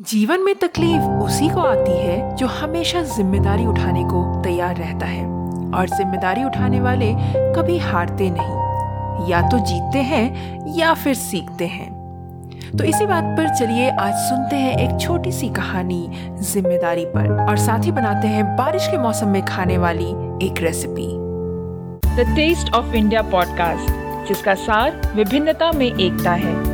जीवन में तकलीफ़ उसी को आती है जो हमेशा ज़िम्मेदारी उठाने को तैयार रहता है। और ज़िम्मेदारी उठाने वाले कभी हारते नहीं। या तो जीतते हैं, या फिर सीखते हैं। तो इसी बात पर चलिए, आज सुनते हैं एक छोटी सी कहानी ज़िम्मेदारी पर। और साथ ही बनाते हैं बारिश के मौसम में खाने वाली एक recipe the taste of India podcast जिसका सार विभिन्नता में एकता है।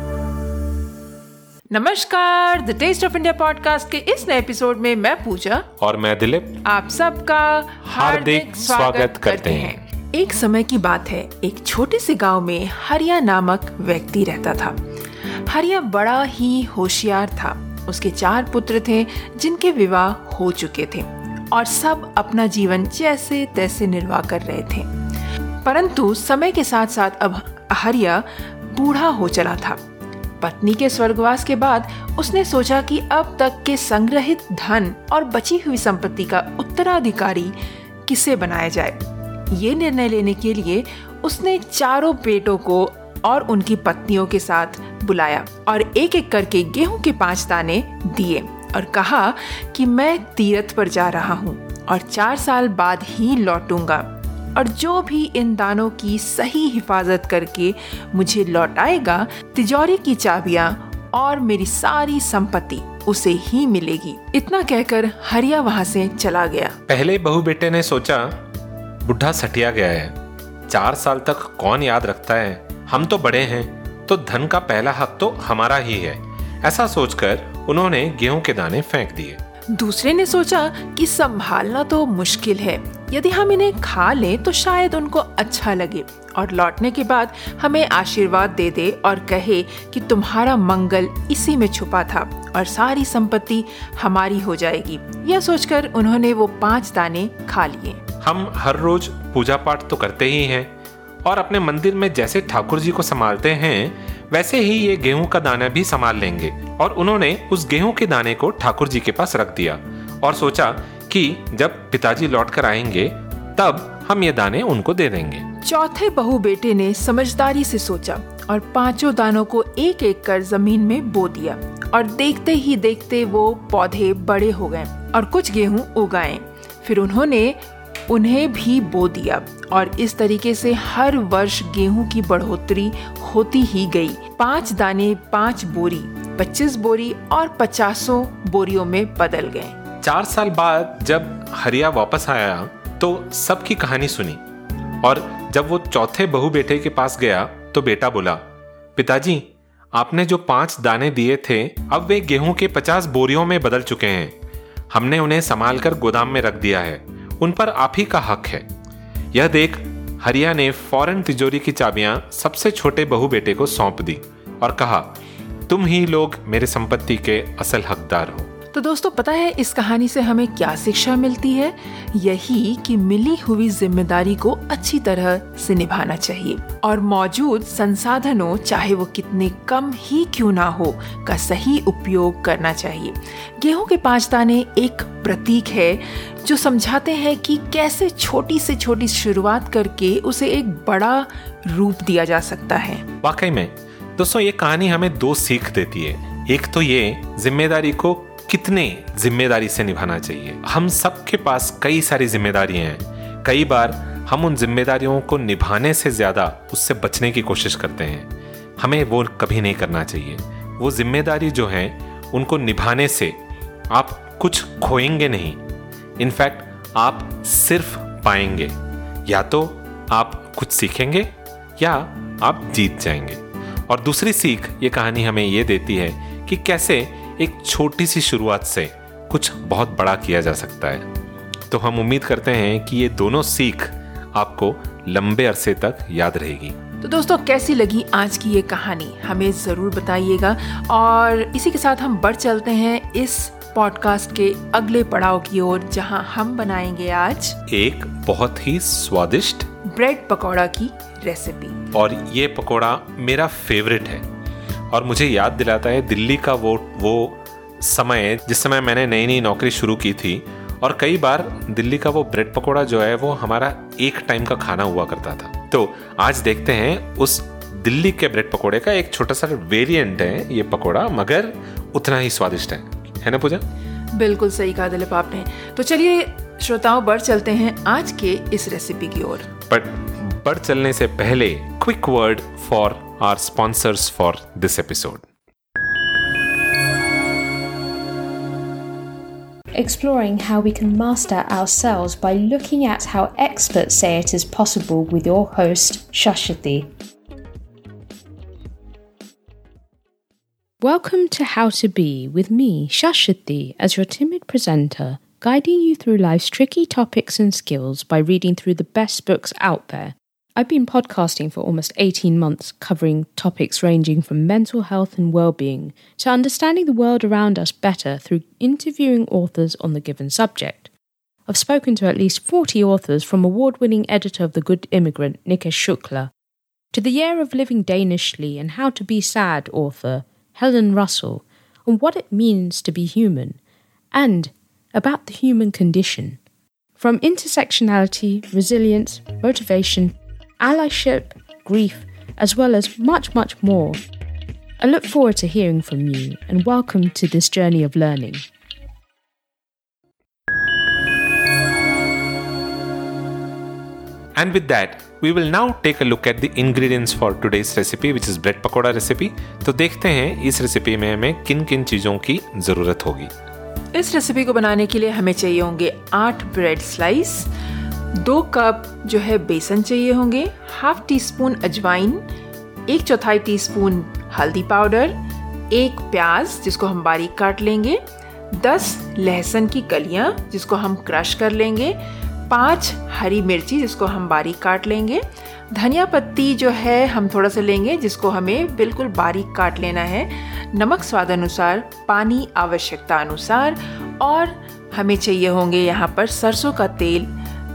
नमस्कार the taste of India podcast के इस नए एपिसोड में मैं पूजा और मैं दिलीप। आप सबका हार्दिक स्वागत करते हैं। एक समय की बात है एक छोटे से गाँव में हरिया नामक व्यक्ति रहता था। हरिया बड़ा ही होशियार था। उसके चार पुत्र थे जिनके विवाह हो चुके थे और सब अपना जीवन जैसे तैसे निर्वाह कर रहे थे। परंतु समय के साथ साथ अब हरिया बूढ़ा हो चला था। पत्नी के स्वर्गवास के बाद उसने सोचा कि अब तक के संग्रहित धन और बची हुई संपत्ति का उत्तराधिकारी किसे बनाया जाए? ये निर्णय लेने के लिए उसने चारों बेटों को और उनकी पत्नियों के साथ बुलाया और एक एक करके गेहूँ के पाँच दाने दिए और कहा कि मैं तीरथ पर जा रहा हूँ और चार साल बाद ही लौटूँगा। और जो भी इन दानों की सही हिफाजत करके मुझे लौटाएगा, तिजोरी की चाबियाँ और मेरी सारी संपत्ति उसे ही मिलेगी। इतना कहकर हरिया वहाँ से चला गया। पहले बहू बेटे ने सोचा, बुढ़ा सटिया गया है। चार साल तक कौन याद रखता है? हम तो बड़े हैं तो धन का पहला हक तो हमारा ही है। ऐसा सोचकर उन्होंने गेहूँ के दाने फेंक दिए। दूसरे ने सोचा कि संभालना तो मुश्किल है। यदि हम इन्हें खा लें तो शायद उनको अच्छा लगे। और लौटने के बाद हमें आशीर्वाद दे दे और कहे कि तुम्हारा मंगल इसी में छुपा था और सारी संपत्ति हमारी हो जाएगी। यह सोचकर उन्होंने वो पाँच दाने खा लिए। हम हर रोज पूजा पाठ तो करते ही हैं और अपने मंदिर में जैसे ठाकुर जी को संभालते हैं वैसे ही ये गेहूँ का दाना भी संभाल लेंगे। और उन्होंने उस गेहूँ के दाने को ठाकुर जी के पास रख दिया और सोचा कि जब पिताजी लौट कर आएँगे, तब हम ये दाने उनको दे देंगे। चौथे बहू बेटे ने समझदारी से सोचा और पाँचों दानों को एक एक कर ज़मीन में बो दिया और देखते ही देखते वो पौधे बड़े हो गए और कुछ गेहूँ उगाए। फिर उन्होंने उन्हें भी बो दिया और इस तरीके से हर वर्ष गेहूँ की बढ़ोतरी होती ही गई। पाँच दाने, पाँच बोरी, पच्चीस बोरी और पचासों बोरियों में बदल गए। चार साल बाद जब हरिया वापस आया तो सबकी कहानी सुनी। और जब वो चौथे बहू बेटे के पास गया तो बेटा बोला, पिताजी, आपने जो पाँच दाने दिए थे, अब वे गेहूँ के पचास बोरियों में बदल चुके हैं। हमने उन्हें संभाल कर गोदाम में रख दिया है। उन पर आप ही का हक है। यह देख हरिया ने फ़ौरन तिजोरी की चाबियाँ सबसे छोटे बहू बेटे को सौंप दी और कहा, तुम ही लोग मेरे संपत्ति के असल हकदार हो। तो दोस्तों, पता है इस कहानी से हमें क्या शिक्षा मिलती है? यही कि मिली हुई ज़िम्मेदारी को अच्छी तरह से निभाना चाहिए। और मौजूद संसाधनों, चाहे वो कितने कम ही क्यों ना हो, का सही उपयोग करना चाहिए। गेहूँ के पाँच दाने एक प्रतीक है, जो समझाते हैं कि कैसे छोटी से छोटी शुरुआत करके उसे एक बड़ा रूप दिया जा सकता है। वाकई में, दोस्तों, ये कहानी हमें दो सीख देती है। एक तो ये, ज़िम्मेदारी को कितने ज़िम्मेदारी से निभाना चाहिए? हम सबके पास कई सारी जिम्मेदारियाँ हैं। कई बार हम उन जिम्मेदारियों को निभाने से ज़्यादा उससे बचने की कोशिश करते हैं। हमें वो कभी नहीं करना चाहिए। वो ज़िम्मेदारी जो है, उनको निभाने से आप कुछ खोएँगे नहीं। इनफैक्ट आप सिर्फ़ पाएँगे। या तो आप कुछ सीखेंगे, या आप जीत जाएँगे। और दूसरी सीख ये कहानी हमें ये देती है कि कैसे एक छोटी सी शुरुआत से कुछ बहुत बड़ा किया जा सकता है। तो हम उम्मीद करते हैं कि ये दोनों सीख आपको लंबे अरसे तक याद रहेगी। तो दोस्तों कैसी लगी आज की ये कहानी? हमें ज़रूर बताइएगा। और इसी के साथ हम बढ़ चलते हैं इस पॉडकास्ट के अगले पड़ाव की ओर जहाँ हम बनाएँगे आज एक बहुत ही स्वादिष्ट ब्रेड पकौड़ा की रेसिपी और ये पकौड़ा मेरा फेवरेट है। और मुझे याद दिलाता है दिल्ली का वो वो समय जिस समय मैंने नई नई नौकरी शुरू की थी। और कई बार दिल्ली का वो ब्रेड पकौड़ा जो है वो हमारा एक टाइम का खाना हुआ करता था। तो आज देखते हैं उस दिल्ली के ब्रेड पकौड़े का एक छोटा सा वेरिएंट है ये पकौड़ा मगर उतना ही स्वादिष्ट है। है ना पूजा? बिल्कुल सही कहा दिलीप आपने। तो चलिए श्रोताओं बढ़ चलते हैं आज के इस रेसिपी की ओर। बट बढ़ चलने से पहले quick word for our sponsors for this episode. exploring how we can master ourselves by looking at how experts say it is possible with your host, Shashati. Welcome to How to Be with me, Shashati, as your timid presenter, guiding you through life's tricky topics and skills by reading through the best books out there I've been podcasting for almost 18 months, covering topics ranging from mental health and well-being to understanding the world around us better through interviewing authors on the given subject. I've spoken to at least 40 authors from award-winning editor of The Good Immigrant, Nikesh Shukla, to the Year of Living Danishly and How to Be Sad author, Helen Russell, on what it means to be human, and about the human condition. From intersectionality, resilience, motivation, allyship, grief, as well as much, much more. I look forward to hearing from you and welcome to this journey of learning. And with that, we will now take a look at the ingredients for today's recipe, which is bread pakoda recipe. तो देखते हैं इस recipe में हमें किन किन चीज़ों की ज़रूरत होगी इस रेसिपी को बनाने के लिए हमें चाहिए होंगे आठ ब्रेड स्लाइस दो कप जो है बेसन चाहिए होंगे, हाफ़ टी स्पून अजवाइन, एक चौथाई टी स्पून हल्दी पाउडर, एक प्याज जिसको हम बारीक काट लेंगे, दस लहसुन की कलियाँ जिसको हम क्रश कर लेंगे, पाँच हरी मिर्ची जिसको हम बारीक काट लेंगे, धनिया पत्ती जो है हम थोड़ा सा लेंगे जिसको हमें बिल्कुल बारीक काट लेना है, नमक स्वाद अनुसार, पानी आवश्यकता अनुसार, और हमें चाहिए होंगे यहाँ पर सरसों का तेल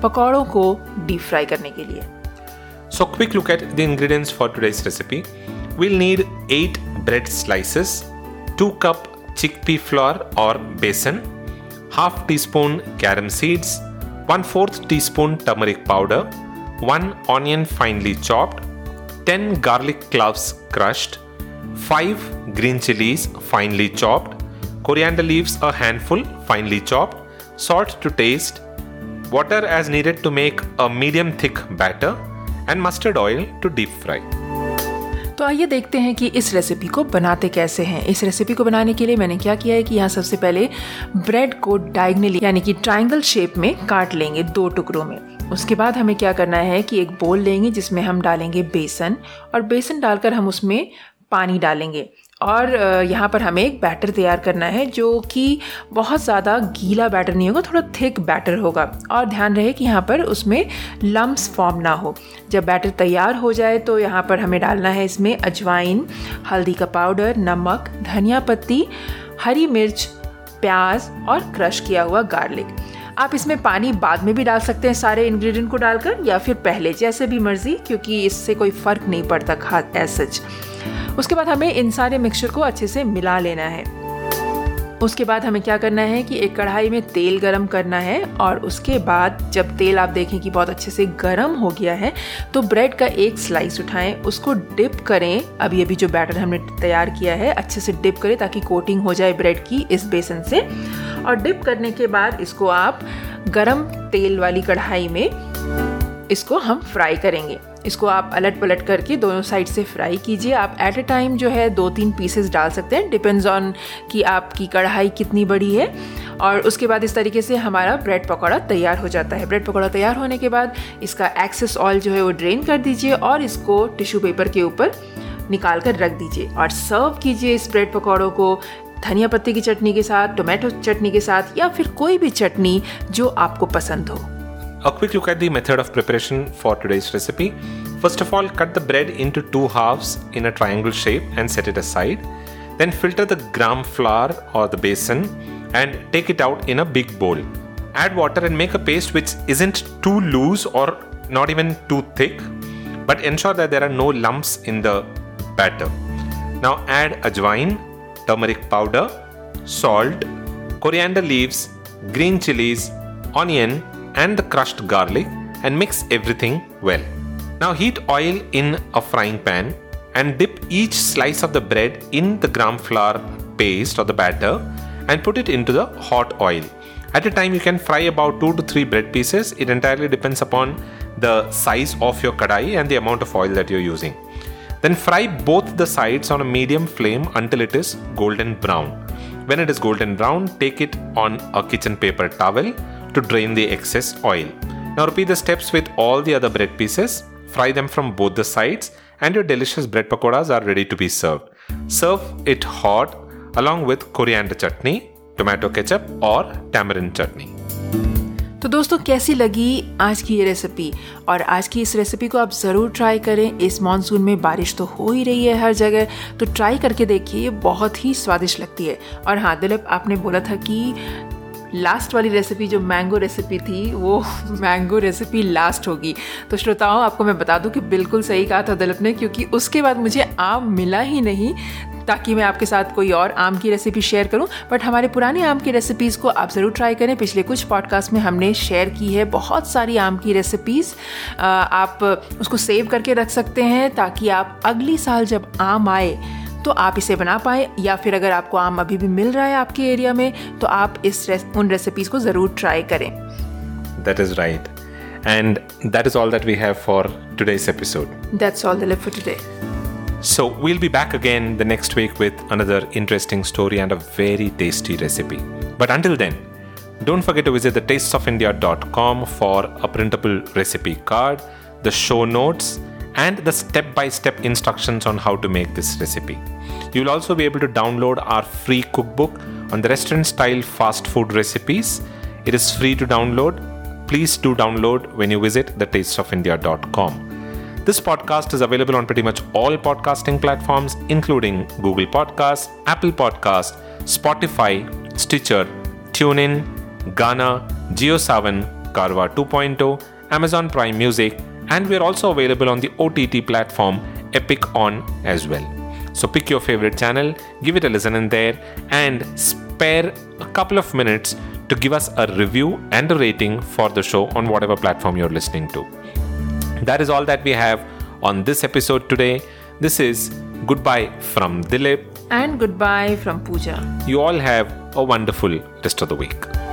पकौड़ों को डीप फ्राई करने के लिए। So quick look at the ingredients for today's recipe we'll need eight bread slices two cup chickpea flour और besan half teaspoon carom seeds one fourth tea turmeric powder one onion finely chopped ten garlic cloves crushed five green chillies finely chopped coriander leaves a handful finely chopped salt to taste water as needed to make a medium thick batter, and mustard oil to deep fry. तो आइए देखते हैं कि इस recipe को बनाते कैसे हैं। इस रेसिपी को बनाने के लिए मैंने क्या किया है कि यहाँ सबसे पहले ब्रेड को डायगनली यानी कि ट्रायंगल शेप में काट लेंगे दो टुकड़ों में। उसके बाद हमें क्या करना है कि एक बोल लेंगे जिसमें हम डालेंगे बेसन और बेसन डालकर हम उसमें पानी डालेंगे। और यहाँ पर हमें एक बैटर तैयार करना है जो कि बहुत ज़्यादा गीला बैटर नहीं होगा, थोड़ा थिक बैटर होगा। और ध्यान रहे कि यहाँ पर उसमें लम्ब्स फॉर्म ना हो। जब बैटर तैयार हो जाए तो यहाँ पर हमें डालना है इसमें अजवाइन, हल्दी का पाउडर नमक, धनिया पत्ती, हरी मिर्च, प्याज और क्रश किया हुआ गार्लिक आप इसमें पानी बाद में भी डाल सकते हैं सारे इंग्रेडिएंट को डालकर या फिर पहले जैसे भी मर्ज़ी, क्योंकि इससे कोई फ़र्क नहीं पड़ता खा एज सच उसके बाद हमें इन सारे मिक्सचर को अच्छे से मिला लेना है। उसके बाद हमें क्या करना है कि एक कढ़ाई में तेल गरम करना है और उसके बाद जब तेल आप देखें कि बहुत अच्छे से गरम हो गया है तो ब्रेड का एक स्लाइस उठाएँ, उसको डिप करें। अभी अभी जो बैटर हमने तैयार किया है, अच्छे से डिप करें ताकि कोटिंग हो जाए ब्रेड की इस बेसन से। और डिप करने के बाद इसको आप गरम तेल वाली कढ़ाई में इसको हम फ्राई करेंगे। इसको आप अलट पलट करके दोनों साइड से फ्राई कीजिए। आप एट ए टाइम जो है दो तीन पीसेस डाल सकते हैं। डिपेंड्स ऑन कि आपकी कढ़ाई कितनी बड़ी है। और उसके बाद इस तरीके से हमारा ब्रेड पकौड़ा तैयार हो जाता है। ब्रेड पकौड़ा तैयार होने के बाद इसका एक्सेस ऑयल जो है वो ड्रेन कर दीजिए और इसको टिश्यू पेपर के ऊपर निकाल कर रख दीजिए। और सर्व कीजिए इस ब्रेड पकौड़ों को धनिया पत्ती की चटनी के साथ टोमेटो चटनी के साथ या फिर कोई भी चटनी जो आपको पसंद हो। A quick look at the method of preparation for today's recipe. First of all, cut the bread into two halves in a triangle shape and set it aside. Then filter the gram flour or the besan and take it out in a big bowl. Add water and make a paste which isn't too loose or not even too thick, but ensure that there are no lumps in the batter. Now add ajwain, turmeric powder, salt, coriander leaves, green chilies, onion, and the crushed garlic and mix everything well. Now heat oil in a frying pan and dip each slice of the bread in the gram flour paste or the batter and put it into the hot oil. At a time, you can fry about 2 to 3 bread pieces. It entirely depends upon the size of your kadai and the amount of oil that you're using. Then fry both the sides on a medium flame until it is golden brown. When it is golden brown, take it on a kitchen paper towel to drain the excess oil. Now repeat the steps with all the other bread pieces. Fry them from both the sides and your delicious bread pakoras are ready to be served. Serve it hot along with coriander chutney, tomato ketchup or tamarind chutney. तो दोस्तों कैसी लगी आज की ये recipe और आज की इस रेसिपी को आप ज़रूर ट्राई करें इस मानसून में बारिश तो हो ही रही है हर जगह तो ट्राई करके देखिए ये बहुत ही स्वादिष्ट लगती है और हाँ दिलीप आपने बोला था कि लास्ट वाली रेसिपी जो मैंगो रेसिपी थी, वो मैंगो रेसिपी लास्ट होगी। तो श्रोताओं, आपको मैं बता दूँ कि बिल्कुल सही कहा था दिलीप ने, क्योंकि उसके बाद मुझे आम मिला ही नहीं, ताकि मैं आपके साथ कोई और आम की रेसिपी शेयर करूँ। बट हमारे पुराने आम की रेसिपीज़ को आप ज़रूर ट्राई करें। पिछले कुछ पॉडकास्ट में हमने शेयर की है बहुत सारी आम की रेसिपीज़ आप उसको सेव करके रख सकते हैं, ताकि आप अगली साल जब आम आए तो आप इसे बना पाए या फिर अगर आपको आम अभी भी मिल रहा है आपके एरिया में तो आप इस उन रेसिपीज़ को ज़रूर ट्राई करें that is right And that is all that we have for today's episode. That's all the live for today. So we'll be back again the next week with another interesting story and a very tasty recipe. But until then, don't forget to visit the tastesofIndia.com for a printable recipe card, the show notes, and the step by step instructions on how to make this recipe. You'll also be able to download our free cookbook on the restaurant style fast food recipes. It is free to download. Please do download when you visit thetasteofindia.com. This podcast is available on pretty much all podcasting platforms, including Google Podcasts, Apple Podcasts, Spotify, Stitcher, TuneIn, Ghana, JioSavan, Carva 2.0, Amazon Prime Music, and we're also available on the OTT platform Epic On as well. So pick your favorite channel, give it a listen in there, and spare a couple of minutes to give us a review and a rating for the show on whatever platform you're listening to. That is all that we have on this episode today. This is goodbye from Dilip and goodbye from Pooja. You all have a wonderful rest of the week.